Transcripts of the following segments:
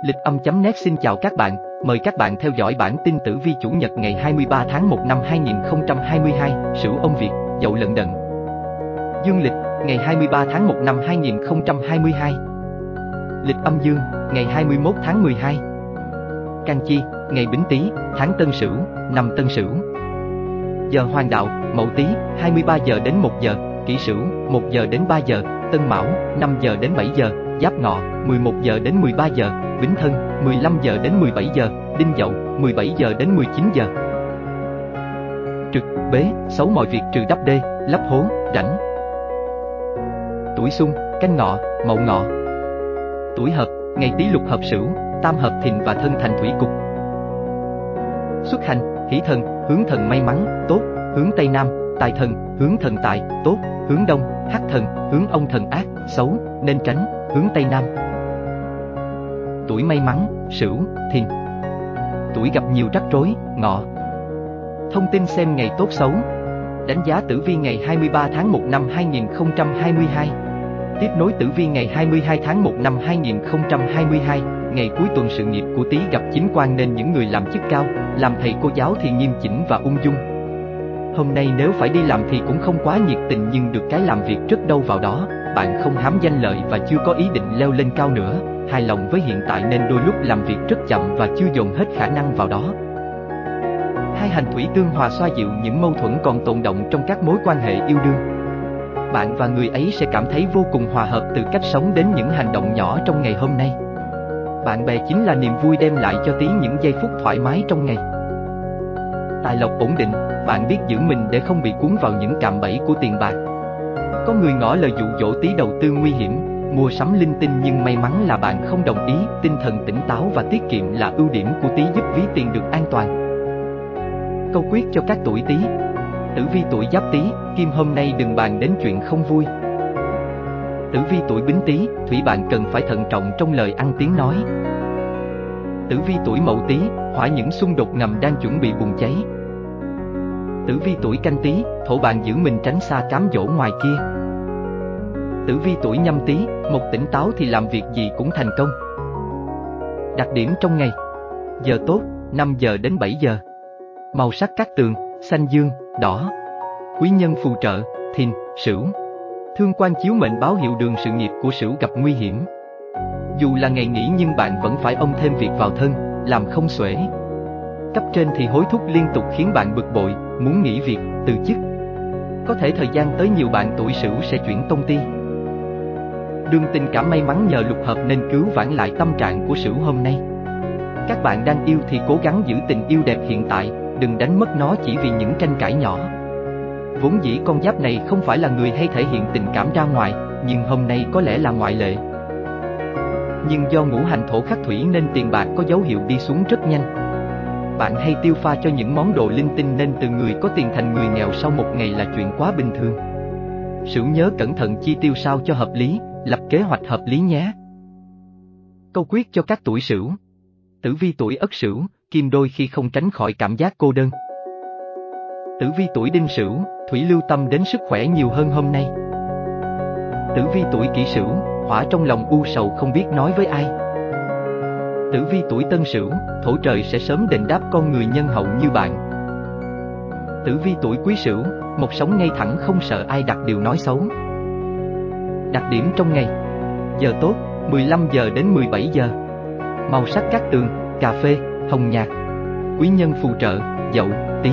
Lịch âm.net xin chào các bạn, mời các bạn theo dõi bản tin tử vi chủ nhật ngày 23 tháng 1 năm 2022, Sửu ông Việt, Dậu Lận Đận. Dương lịch, ngày 23 tháng 1 năm 2022. Lịch âm dương, ngày 21 tháng 12. Can Chi, ngày Bính Tý, tháng Tân Sửu, năm Tân Sửu. Giờ Hoàng đạo, Mậu Tý, 23 giờ đến 1 giờ, Kỷ Sửu, 1 giờ đến 3 giờ, Tân Mão, 5 giờ đến 7 giờ, Giáp Ngọ, 11 giờ đến 13 giờ, Bính Thân, 15 giờ đến 17 giờ, Đinh Dậu, 17 giờ đến 19 giờ. Trực, bế, xấu mọi việc trừ đắp đê, lấp hố, rảnh. Tuổi Xung, Canh Ngọ, Mậu Ngọ. Tuổi Hợp, ngày Tý Lục hợp Sửu, Tam hợp Thìn và Thân thành Thủy cục. Xuất hành, Hỷ Thần, hướng thần may mắn, tốt, hướng Tây Nam, Tài Thần, hướng thần tài, tốt, hướng Đông, Hắc Thần, hướng ông thần ác, xấu, nên tránh, hướng Tây Nam. Tuổi may mắn, Sửu, Thìn. Tuổi gặp nhiều rắc rối, Ngọ. Thông tin xem ngày tốt xấu. Đánh giá tử vi ngày 23 tháng 1 năm 2022. Tiếp nối tử vi ngày 22 tháng 1 năm 2022, ngày cuối tuần sự nghiệp của Tý gặp chính quan nên những người làm chức cao, làm thầy cô giáo thì nghiêm chỉnh và ung dung. Hôm nay nếu phải đi làm thì cũng không quá nhiệt tình nhưng được cái làm việc rất đâu vào đó, bạn không hám danh lợi và chưa có ý định leo lên cao nữa, hài lòng với hiện tại nên đôi lúc làm việc rất chậm và chưa dồn hết khả năng vào đó. Hai hành thủy tương hòa xoa dịu những mâu thuẫn còn tồn động trong các mối quan hệ yêu đương. Bạn và người ấy sẽ cảm thấy vô cùng hòa hợp từ cách sống đến những hành động nhỏ trong ngày hôm nay. Bạn bè chính là niềm vui đem lại cho tí những giây phút thoải mái trong ngày. Tài lộc ổn định, bạn biết giữ mình để không bị cuốn vào những cạm bẫy của tiền bạc. Có người ngỏ lời dụ dỗ tí đầu tư nguy hiểm, mua sắm linh tinh nhưng may mắn là bạn không đồng ý, tinh thần tỉnh táo và tiết kiệm là ưu điểm của tí giúp ví tiền được an toàn. Câu quyết cho các tuổi tí Tử vi tuổi giáp tí, kim hôm nay đừng bàn đến chuyện không vui. Tử vi tuổi bính tí, thủy bạn cần phải thận trọng trong lời ăn tiếng nói. Tử vi tuổi mậu tí, hỏa những xung đột ngầm đang chuẩn bị bùng cháy. Tử vi tuổi canh tí, thổ bạn giữ mình tránh xa cám dỗ ngoài kia. Tử vi tuổi nhâm tí, một tỉnh táo thì làm việc gì cũng thành công. Đặc điểm trong ngày. Giờ tốt, 5 giờ đến 7 giờ. Màu sắc các tường, xanh dương, đỏ. Quý nhân phù trợ, thìn, sửu. Thương quan chiếu mệnh báo hiệu đường sự nghiệp của sửu gặp nguy hiểm. Dù là ngày nghỉ nhưng bạn vẫn phải ông thêm việc vào thân, làm không xuể. Cấp trên thì hối thúc liên tục khiến bạn bực bội, muốn nghỉ việc, từ chức Có thể thời gian tới nhiều bạn tuổi sửu sẽ chuyển công ty Đường tình cảm may mắn nhờ lục hợp nên cứu vãn lại tâm trạng của Sửu hôm nay. Các bạn đang yêu thì cố gắng giữ tình yêu đẹp hiện tại, đừng đánh mất nó chỉ vì những tranh cãi nhỏ. Vốn dĩ con giáp này không phải là người hay thể hiện tình cảm ra ngoài, nhưng hôm nay có lẽ là ngoại lệ. Nhưng do ngũ hành thổ khắc thủy nên tiền bạc có dấu hiệu đi xuống rất nhanh. Bạn hay tiêu pha cho những món đồ linh tinh nên từ người có tiền thành người nghèo sau một ngày là chuyện quá bình thường. Sửu nhớ cẩn thận chi tiêu sao cho hợp lý, lập kế hoạch hợp lý nhé. Câu quyết cho các tuổi sửu. Tử vi tuổi ất sửu, kim đôi khi không tránh khỏi cảm giác cô đơn. Tử vi tuổi đinh sửu, thủy lưu tâm đến sức khỏe nhiều hơn hôm nay. Tử vi tuổi kỷ sửu, hỏa trong lòng u sầu không biết nói với ai. Tử vi tuổi tân sửu, thổ trời sẽ sớm đền đáp con người nhân hậu như bạn. Tử vi tuổi quý sửu, một sống ngay thẳng không sợ ai đặt điều nói xấu. Đặc điểm trong ngày Giờ tốt, 15 giờ đến 17 giờ Màu sắc các tường, cà phê, hồng nhạt Quý nhân phù trợ, dậu, tí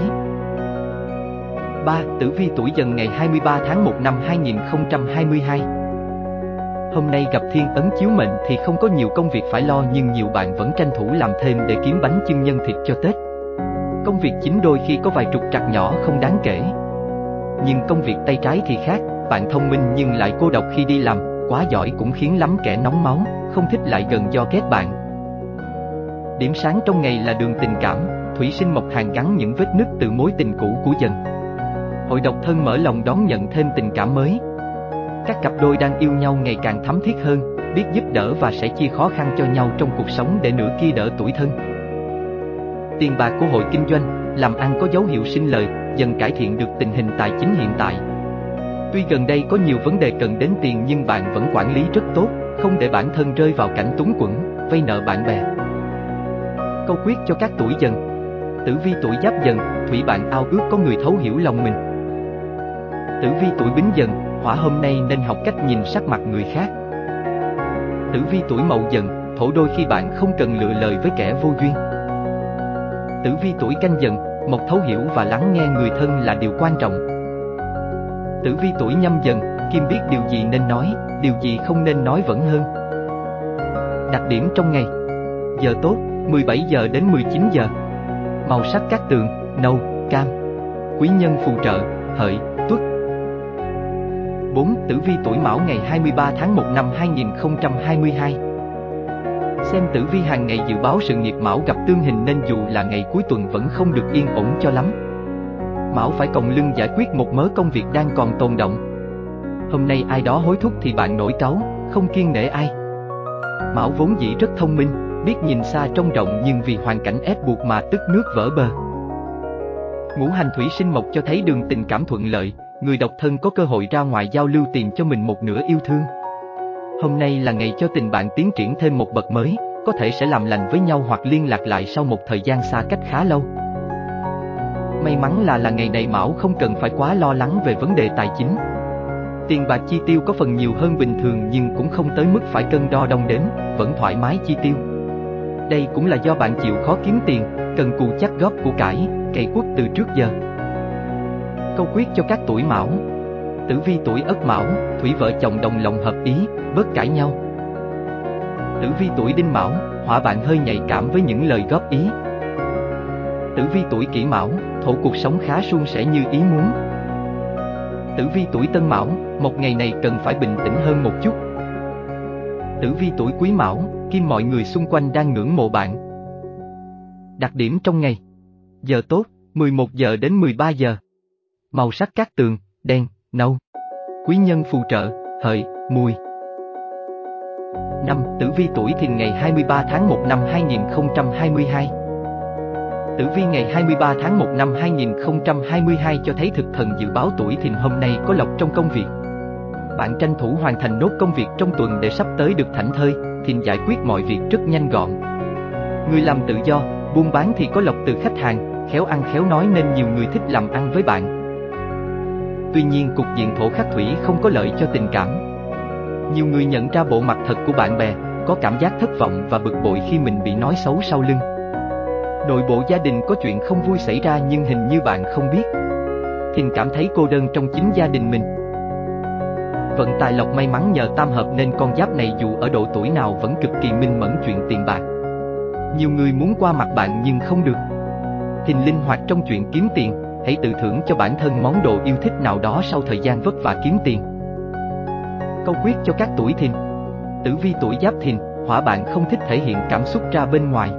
3. Tử vi tuổi dần ngày 23 tháng 1 năm 2022 Hôm nay gặp thiên ấn chiếu mệnh thì không có nhiều công việc phải lo nhưng nhiều bạn vẫn tranh thủ làm thêm để kiếm bánh chưng nhân thịt cho Tết. Công việc chính đôi khi có vài trục trặc nhỏ không đáng kể. Nhưng công việc tay trái thì khác, bạn thông minh nhưng lại cô độc khi đi làm, quá giỏi cũng khiến lắm kẻ nóng máu, không thích lại gần do ghét bạn. Điểm sáng trong ngày là đường tình cảm, Thủy sinh mộc hàng gắn những vết nứt từ mối tình cũ của dần. Hội độc thân mở lòng đón nhận thêm tình cảm mới. Các cặp đôi đang yêu nhau ngày càng thắm thiết hơn, biết giúp đỡ và sẽ chia khó khăn cho nhau trong cuộc sống để nửa kia đỡ tuổi thân. Tiền bạc của hội kinh doanh, làm ăn có dấu hiệu sinh lời, dần cải thiện được tình hình tài chính hiện tại. Tuy gần đây có nhiều vấn đề cần đến tiền nhưng bạn vẫn quản lý rất tốt, không để bản thân rơi vào cảnh túng quẫn, vay nợ bạn bè. Câu quyết cho các tuổi dần Tử vi tuổi giáp dần, thủy bạn ao ước có người thấu hiểu lòng mình. Tử vi tuổi bính dần, hỏa hôm nay nên học cách nhìn sắc mặt người khác. Tử vi tuổi mậu dần, thổ đôi khi bạn không cần lựa lời với kẻ vô duyên. Tử vi tuổi canh dần, mộc thấu hiểu và lắng nghe người thân là điều quan trọng. Tử vi tuổi nhâm dần, kim biết điều gì nên nói, điều gì không nên nói vẫn hơn. Đặc điểm trong ngày Giờ tốt, 17 giờ đến 19 giờ Màu sắc các tường, nâu, cam Quý nhân phù trợ, hợi, 4. Tử vi tuổi Mão ngày 23 tháng 1 năm 2022 Xem tử vi hàng ngày dự báo sự nghiệp Mão gặp tương hình nên dù là ngày cuối tuần vẫn không được yên ổn cho lắm. Mão phải còng lưng giải quyết một mớ công việc đang còn tồn động. Hôm nay ai đó hối thúc thì bạn nổi cáu, không kiên nể ai. Mão vốn dĩ rất thông minh, biết nhìn xa trông rộng nhưng vì hoàn cảnh ép buộc mà tức nước vỡ bờ. Ngũ hành thủy sinh mộc cho thấy đường tình cảm thuận lợi, người độc thân có cơ hội ra ngoài giao lưu tìm cho mình một nửa yêu thương. Hôm nay là ngày cho tình bạn tiến triển thêm một bậc mới, có thể sẽ làm lành với nhau hoặc liên lạc lại sau một thời gian xa cách khá lâu. May mắn là là ngày này Mão không cần phải quá lo lắng về vấn đề tài chính. Tiền bạc chi tiêu có phần nhiều hơn bình thường nhưng cũng không tới mức phải cân đo đong đếm, vẫn thoải mái chi tiêu. Đây cũng là do bạn chịu khó kiếm tiền, cần cù chắc góp của cải, cày quốc từ trước giờ. Câu quyết cho các tuổi mão Tử vi tuổi ất mão, thủy vợ chồng đồng lòng hợp ý, bớt cãi nhau. Tử vi tuổi đinh mão, hỏa bạn hơi nhạy cảm với những lời góp ý. Tử vi tuổi kỷ mão, thổ cuộc sống khá suôn sẻ như ý muốn. Tử vi tuổi tân mão, một ngày này cần phải bình tĩnh hơn một chút. Tử vi tuổi quý mão, kim mọi người xung quanh đang ngưỡng mộ bạn. Đặc điểm trong ngày Giờ tốt, 11 giờ đến 13 giờ. Màu sắc cát tường, đen, nâu. Quý nhân phù trợ, hợi, mùi. Năm Tử vi tuổi thìn ngày 23 tháng 1 năm 2022 Tử vi ngày 23 tháng 1 năm 2022 cho thấy thực thần dự báo tuổi thìn hôm nay có lộc trong công việc. Bạn tranh thủ hoàn thành nốt công việc trong tuần để sắp tới được thảnh thơi, thìn giải quyết mọi việc rất nhanh gọn. Người làm tự do, buôn bán thì có lộc từ khách hàng, khéo ăn khéo nói nên nhiều người thích làm ăn với bạn. Tuy nhiên cục diện thổ khắc thủy không có lợi cho tình cảm. Nhiều người nhận ra bộ mặt thật của bạn bè, có cảm giác thất vọng và bực bội khi mình bị nói xấu sau lưng. Nội bộ gia đình có chuyện không vui xảy ra nhưng hình như bạn không biết. Thìn cảm thấy cô đơn trong chính gia đình mình. Vận tài lộc may mắn nhờ tam hợp nên con giáp này dù ở độ tuổi nào vẫn cực kỳ minh mẫn chuyện tiền bạc. Nhiều người muốn qua mặt bạn nhưng không được. Thìn linh hoạt trong chuyện kiếm tiền, hãy tự thưởng cho bản thân món đồ yêu thích nào đó sau thời gian vất vả kiếm tiền. Câu quyết cho các tuổi thìn Tử vi tuổi giáp thìn, hỏa bạn không thích thể hiện cảm xúc ra bên ngoài.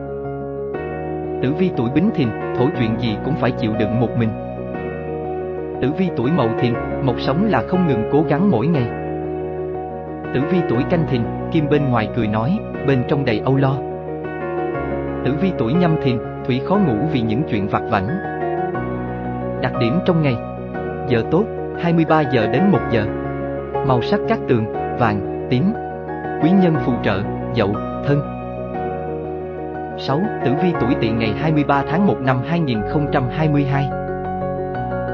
Tử vi tuổi bính thìn, thổ chuyện gì cũng phải chịu đựng một mình. Tử vi tuổi mậu thìn, một sống là không ngừng cố gắng mỗi ngày. Tử vi tuổi canh thìn, kim bên ngoài cười nói, bên trong đầy âu lo. Tử vi tuổi nhâm thìn, thủy khó ngủ vì những chuyện vặt vảnh. Đặc điểm trong ngày Giờ tốt, 23 giờ đến 1 giờ Màu sắc các tường, vàng, tím Quý nhân phù trợ, dậu, thân 6. Tử vi tuổi tỵ ngày 23 tháng 1 năm 2022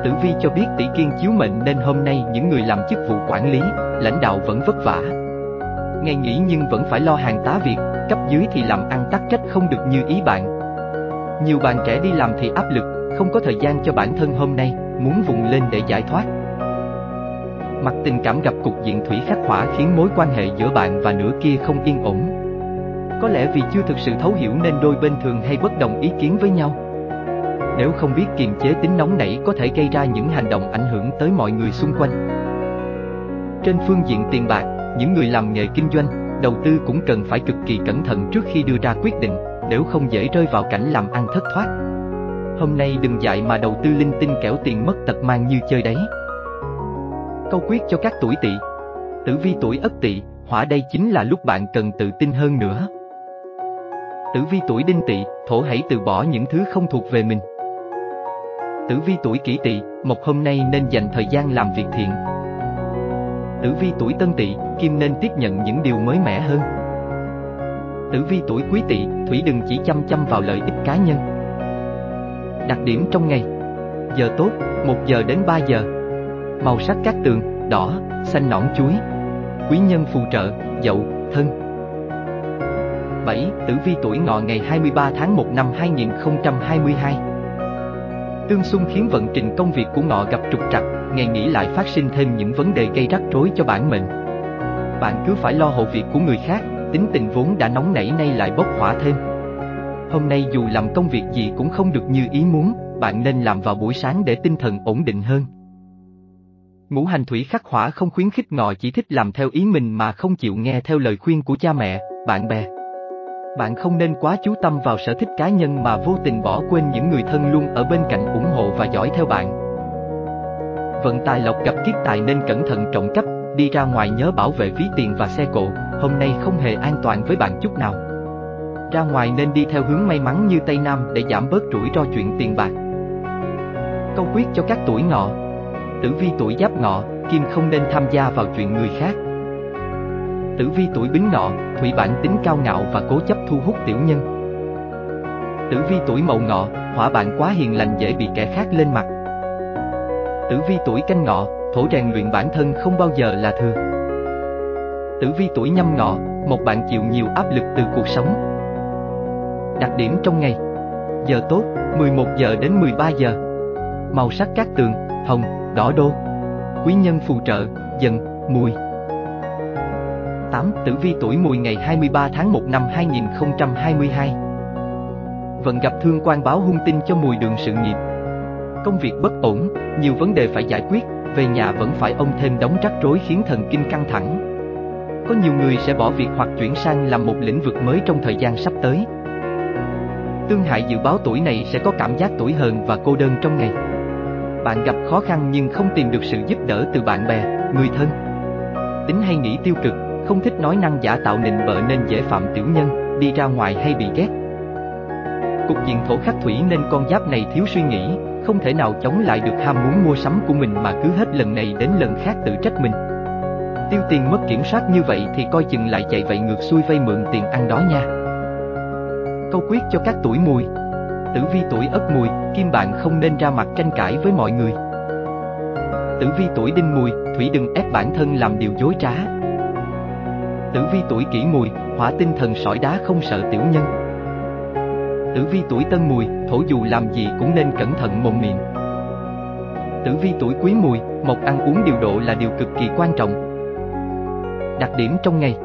Tử vi cho biết tỷ kiên chiếu mệnh nên hôm nay những người làm chức vụ quản lý, lãnh đạo vẫn vất vả. Ngày nghỉ nhưng vẫn phải lo hàng tá việc, cấp dưới thì làm ăn tắc trách không được như ý bạn. Nhiều bạn trẻ đi làm thì áp lực, không có thời gian cho bản thân hôm nay, muốn vùng lên để giải thoát. Mặt tình cảm gặp cục diện thủy khắc hỏa khiến mối quan hệ giữa bạn và nửa kia không yên ổn. Có lẽ vì chưa thực sự thấu hiểu nên đôi bên thường hay bất đồng ý kiến với nhau. Nếu không biết kiềm chế tính nóng nảy có thể gây ra những hành động ảnh hưởng tới mọi người xung quanh. Trên phương diện tiền bạc, những người làm nghề kinh doanh, đầu tư cũng cần phải cực kỳ cẩn thận trước khi đưa ra quyết định, nếu không dễ rơi vào cảnh làm ăn thất thoát. Hôm nay đừng dạy mà đầu tư linh tinh kẻo tiền mất tật mang như chơi đấy. Câu quyết cho các tuổi tỵ. Tử vi tuổi ất tỵ, hỏa đây chính là lúc bạn cần tự tin hơn nữa. Tử vi tuổi đinh tỵ, thổ hãy từ bỏ những thứ không thuộc về mình. Tử vi tuổi kỷ tỵ, một hôm nay nên dành thời gian làm việc thiện. Tử vi tuổi tân tỵ, kim nên tiếp nhận những điều mới mẻ hơn. Tử vi tuổi quý tỵ, thủy đừng chỉ chăm chăm vào lợi ích cá nhân. Đặc điểm trong ngày Giờ tốt, 1 giờ đến 3 giờ Màu sắc các tường, đỏ, xanh nõn chuối Quý nhân phù trợ, dậu, thân 7. Tử vi tuổi ngọ ngày 23 tháng 1 năm 2022 Tương xung khiến vận trình công việc của ngọ gặp trục trặc, ngày nghỉ lại phát sinh thêm những vấn đề gây rắc rối cho bản mệnh. Bạn cứ phải lo hộ việc của người khác, tính tình vốn đã nóng nảy nay lại bốc hỏa thêm. Hôm nay dù làm công việc gì cũng không được như ý muốn, bạn nên làm vào buổi sáng để tinh thần ổn định hơn. Ngũ hành thủy khắc hỏa không khuyến khích ngọ chỉ thích làm theo ý mình mà không chịu nghe theo lời khuyên của cha mẹ, bạn bè. Bạn không nên quá chú tâm vào sở thích cá nhân mà vô tình bỏ quên những người thân luôn ở bên cạnh ủng hộ và dõi theo bạn. Vận tài lộc gặp kiếp tài nên cẩn thận trọng cấp, đi ra ngoài nhớ bảo vệ ví tiền và xe cộ, hôm nay không hề an toàn với bạn chút nào. Ra ngoài nên đi theo hướng may mắn như Tây Nam để giảm bớt rủi ro chuyện tiền bạc. Câu quyết cho các tuổi ngọ Tử vi tuổi giáp ngọ, kim không nên tham gia vào chuyện người khác. Tử vi tuổi bính ngọ, thủy bản tính cao ngạo và cố chấp thu hút tiểu nhân. Tử vi tuổi mậu ngọ, hỏa bạn quá hiền lành dễ bị kẻ khác lên mặt. Tử vi tuổi canh ngọ, thổ rèn luyện bản thân không bao giờ là thừa. Tử vi tuổi nhâm ngọ, một bạn chịu nhiều áp lực từ cuộc sống. Đặc điểm trong ngày Giờ tốt, 11 giờ đến 13 giờ Màu sắc các tường, hồng, đỏ đô Quý nhân phù trợ, dần, mùi 8. Tử vi tuổi mùi ngày 23 tháng 1 năm 2022 Vận gặp thương quan báo hung tin cho mùi đường sự nghiệp Công việc bất ổn, nhiều vấn đề phải giải quyết, về nhà vẫn phải ông thêm đóng rắc rối khiến thần kinh căng thẳng. Có nhiều người sẽ bỏ việc hoặc chuyển sang làm một lĩnh vực mới trong thời gian sắp tới. Tương hại dự báo tuổi này sẽ có cảm giác tuổi hờn và cô đơn trong ngày. Bạn gặp khó khăn nhưng không tìm được sự giúp đỡ từ bạn bè, người thân. Tính hay nghĩ tiêu cực, không thích nói năng giả tạo nịnh bợ nên dễ phạm tiểu nhân, đi ra ngoài hay bị ghét. Cục diện thổ khắc thủy nên con giáp này thiếu suy nghĩ, không thể nào chống lại được ham muốn mua sắm của mình mà cứ hết lần này đến lần khác tự trách mình. Tiêu tiền mất kiểm soát như vậy thì coi chừng lại chạy vậy ngược xuôi vay mượn tiền ăn đó nha. Câu quyết cho các tuổi mùi Tử vi tuổi ất mùi, kim bạn không nên ra mặt tranh cãi với mọi người. Tử vi tuổi đinh mùi, thủy đừng ép bản thân làm điều dối trá. Tử vi tuổi kỷ mùi, hỏa tinh thần sỏi đá không sợ tiểu nhân. Tử vi tuổi tân mùi, thổ dù làm gì cũng nên cẩn thận mồm miệng. Tử vi tuổi quý mùi, mộc ăn uống điều độ là điều cực kỳ quan trọng. Đặc điểm trong ngày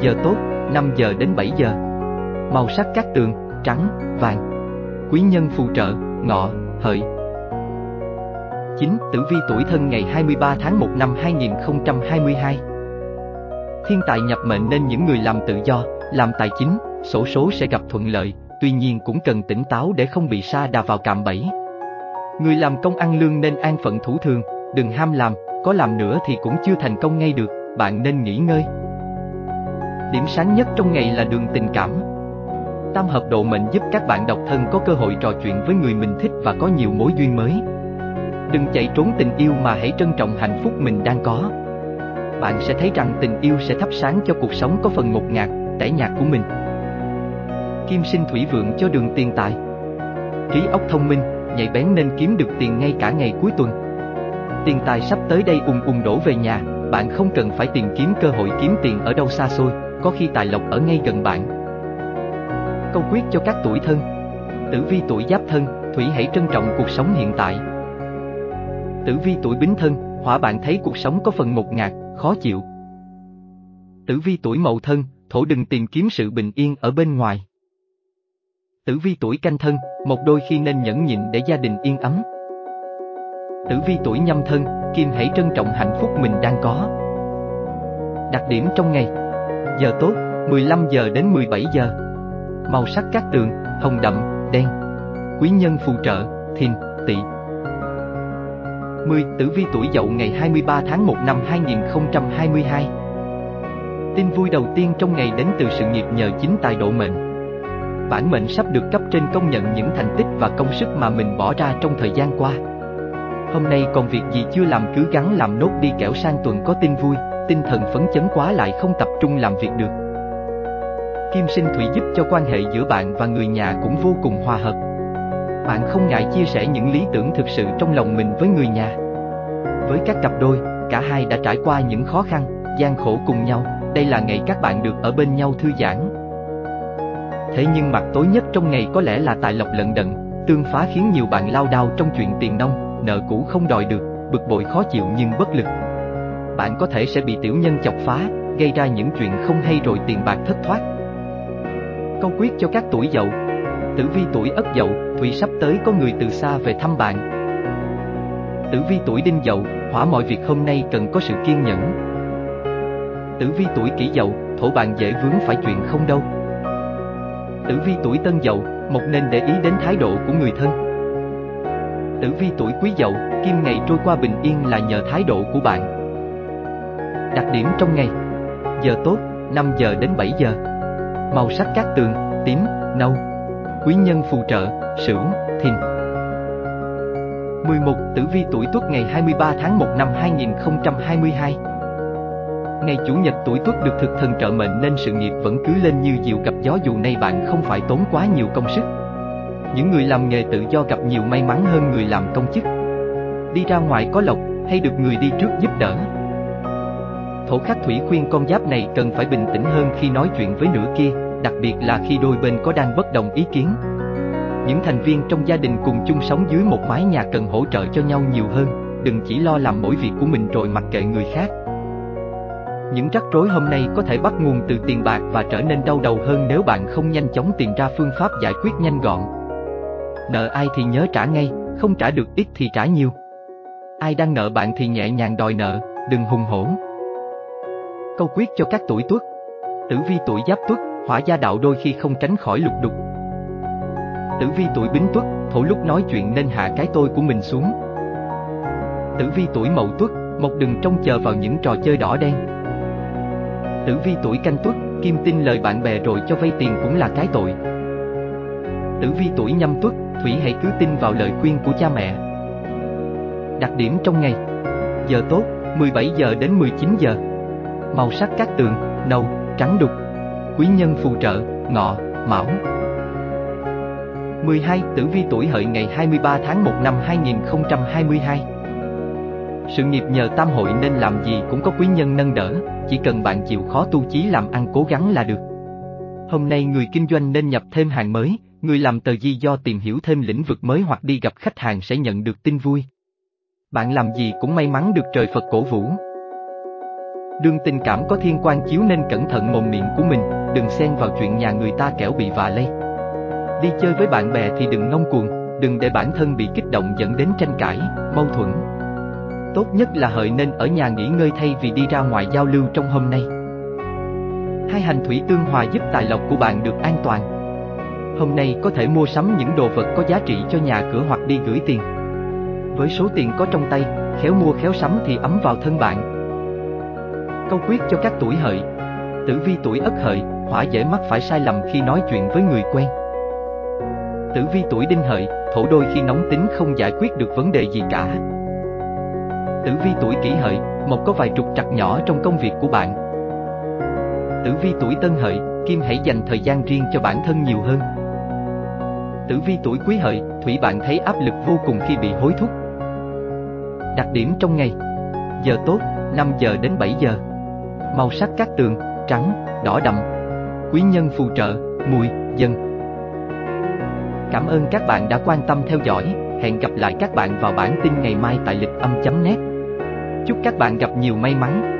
Giờ tốt, 5 giờ đến 7 giờ Màu sắc các tường, trắng, vàng Quý nhân phù trợ, ngọ, hợi 9. Tử vi tuổi thân ngày 23 tháng 1 năm 2022 Thiên tài nhập mệnh nên những người làm tự do, làm tài chính, sổ số sẽ gặp thuận lợi, tuy nhiên cũng cần tỉnh táo để không bị sa đà vào cạm bẫy. Người làm công ăn lương nên an phận thủ thường, đừng ham làm, có làm nữa thì cũng chưa thành công ngay được, bạn nên nghỉ ngơi. Điểm sáng nhất trong ngày là đường tình cảm, Tam hợp độ mệnh giúp các bạn độc thân có cơ hội trò chuyện với người mình thích và có nhiều mối duyên mới. Đừng chạy trốn tình yêu mà hãy trân trọng hạnh phúc mình đang có. Bạn sẽ thấy rằng tình yêu sẽ thắp sáng cho cuộc sống có phần ngột ngạt, tẻ nhạt của mình. Kim sinh thủy vượng cho đường tiền tài. Trí óc thông minh, nhạy bén nên kiếm được tiền ngay cả ngày cuối tuần. Tiền tài sắp tới đây ùn ùn đổ về nhà, bạn không cần phải tìm kiếm cơ hội kiếm tiền ở đâu xa xôi, có khi tài lộc ở ngay gần bạn. Câu quyết cho các tuổi thân. Tử vi tuổi giáp thân, Thủy hãy trân trọng cuộc sống hiện tại. Tử vi tuổi bính thân, hỏa bạn thấy cuộc sống có phần ngột ngạt, khó chịu. Tử vi tuổi mậu thân, thổ đừng tìm kiếm sự bình yên ở bên ngoài. Tử vi tuổi canh thân, một đôi khi nên nhẫn nhịn để gia đình yên ấm. Tử vi tuổi nhâm thân, kim hãy trân trọng hạnh phúc mình đang có. Đặc điểm trong ngày. Giờ tốt, 15 giờ đến 17 giờ. Màu sắc các tường, hồng đậm, đen. Quý nhân phù trợ, thìn, tỵ. 10. Tử vi tuổi dậu ngày 23 tháng 1 năm 2022 Tin vui đầu tiên trong ngày đến từ sự nghiệp nhờ chính tài độ mệnh. Bản mệnh sắp được cấp trên công nhận những thành tích và công sức mà mình bỏ ra trong thời gian qua. Hôm nay còn việc gì chưa làm cứ gắng làm nốt đi kẻo sang tuần có tin vui, tinh thần phấn chấn quá lại không tập trung làm việc được. Kim sinh thủy giúp cho quan hệ giữa bạn và người nhà cũng vô cùng hòa hợp. Bạn không ngại chia sẻ những lý tưởng thực sự trong lòng mình với người nhà. Với các cặp đôi, cả hai đã trải qua những khó khăn, gian khổ cùng nhau, đây là ngày các bạn được ở bên nhau thư giãn. Thế nhưng mặt tối nhất trong ngày có lẽ là tài lộc lận đận, tương phá khiến nhiều bạn lao đao trong chuyện tiền nông, nợ cũ không đòi được, bực bội khó chịu nhưng bất lực. Bạn có thể sẽ bị tiểu nhân chọc phá, gây ra những chuyện không hay rồi tiền bạc thất thoát. Câu quyết cho các tuổi dậu Tử vi tuổi ất dậu, thủy sắp tới có người từ xa về thăm bạn. Tử vi tuổi đinh dậu, hỏa mọi việc hôm nay cần có sự kiên nhẫn. Tử vi tuổi kỷ dậu, thổ bạn dễ vướng phải chuyện không đâu. Tử vi tuổi tân dậu, một nên để ý đến thái độ của người thân. Tử vi tuổi quý dậu, kim ngày trôi qua bình yên là nhờ thái độ của bạn. Đặc điểm trong ngày Giờ tốt, 5 giờ đến 7 giờ Màu sắc cát tường, tím, nâu Quý nhân phù trợ, sửu, thìn 11. Tử vi tuổi Tuất ngày 23 tháng 1 năm 2022 Ngày Chủ nhật tuổi Tuất được thực thần trợ mệnh nên sự nghiệp vẫn cứ lên như diều gặp gió dù nay bạn không phải tốn quá nhiều công sức. Những người làm nghề tự do gặp nhiều may mắn hơn người làm công chức. Đi ra ngoài có lộc, hay được người đi trước giúp đỡ. Thổ khắc thủy khuyên con giáp này cần phải bình tĩnh hơn khi nói chuyện với nửa kia, đặc biệt là khi đôi bên có đang bất đồng ý kiến. Những thành viên trong gia đình cùng chung sống dưới một mái nhà cần hỗ trợ cho nhau nhiều hơn, đừng chỉ lo làm mỗi việc của mình rồi mặc kệ người khác. Những rắc rối hôm nay có thể bắt nguồn từ tiền bạc và trở nên đau đầu hơn nếu bạn không nhanh chóng tìm ra phương pháp giải quyết nhanh gọn. Nợ ai thì nhớ trả ngay, không trả được ít thì trả nhiều. Ai đang nợ bạn thì nhẹ nhàng đòi nợ, đừng hùng hổ. Câu quyết cho các tuổi tuất Tử vi tuổi giáp tuất, hỏa gia đạo đôi khi không tránh khỏi lục đục. Tử vi tuổi bính tuất, thổ lúc nói chuyện nên hạ cái tôi của mình xuống. Tử vi tuổi mậu tuất, một đừng trông chờ vào những trò chơi đỏ đen. Tử vi tuổi canh tuất, kim tin lời bạn bè rồi cho vay tiền cũng là cái tội. Tử vi tuổi nhâm tuất, thủy hãy cứ tin vào lời khuyên của cha mẹ. Đặc điểm trong ngày Giờ tốt, 17 giờ đến 19 giờ Màu sắc các tường, nâu, trắng đục Quý nhân phù trợ, ngọ, mão 12. Tử vi tuổi hợi ngày 23 tháng 1 năm 2022 Sự nghiệp nhờ tam hội nên làm gì cũng có quý nhân nâng đỡ, chỉ cần bạn chịu khó tu chí làm ăn cố gắng là được. Hôm nay người kinh doanh nên nhập thêm hàng mới, người làm tờ di do tìm hiểu thêm lĩnh vực mới hoặc đi gặp khách hàng sẽ nhận được tin vui. Bạn làm gì cũng may mắn được trời Phật cổ vũ. Đương tình cảm có thiên quan chiếu nên cẩn thận mồm miệng của mình, đừng xen vào chuyện nhà người ta kẻo bị vạ lây. Đi chơi với bạn bè thì đừng ngông cuồng, đừng để bản thân bị kích động dẫn đến tranh cãi, mâu thuẫn. Tốt nhất là hợi nên ở nhà nghỉ ngơi thay vì đi ra ngoài giao lưu trong hôm nay. Hai hành thủy tương hòa giúp tài lộc của bạn được an toàn. Hôm nay có thể mua sắm những đồ vật có giá trị cho nhà cửa hoặc đi gửi tiền. Với số tiền có trong tay, khéo mua khéo sắm thì ấm vào thân bạn. Câu quyết cho các tuổi hợi Tử vi tuổi ất hợi, hỏa dễ mắc phải sai lầm khi nói chuyện với người quen. Tử vi tuổi đinh hợi, thổ đôi khi nóng tính không giải quyết được vấn đề gì cả. Tử vi tuổi kỷ hợi, một có vài trục trặc nhỏ trong công việc của bạn. Tử vi tuổi tân hợi, kim hãy dành thời gian riêng cho bản thân nhiều hơn. Tử vi tuổi quý hợi, thủy bạn thấy áp lực vô cùng khi bị hối thúc. Đặc điểm trong ngày Giờ tốt, 5 giờ đến 7 giờ Màu sắc các tường, trắng, đỏ đậm. Quý nhân phù trợ, mùi, dân. Cảm ơn các bạn đã quan tâm theo dõi. Hẹn gặp lại các bạn vào bản tin ngày mai tại lịch âm.net Chúc các bạn gặp nhiều may mắn.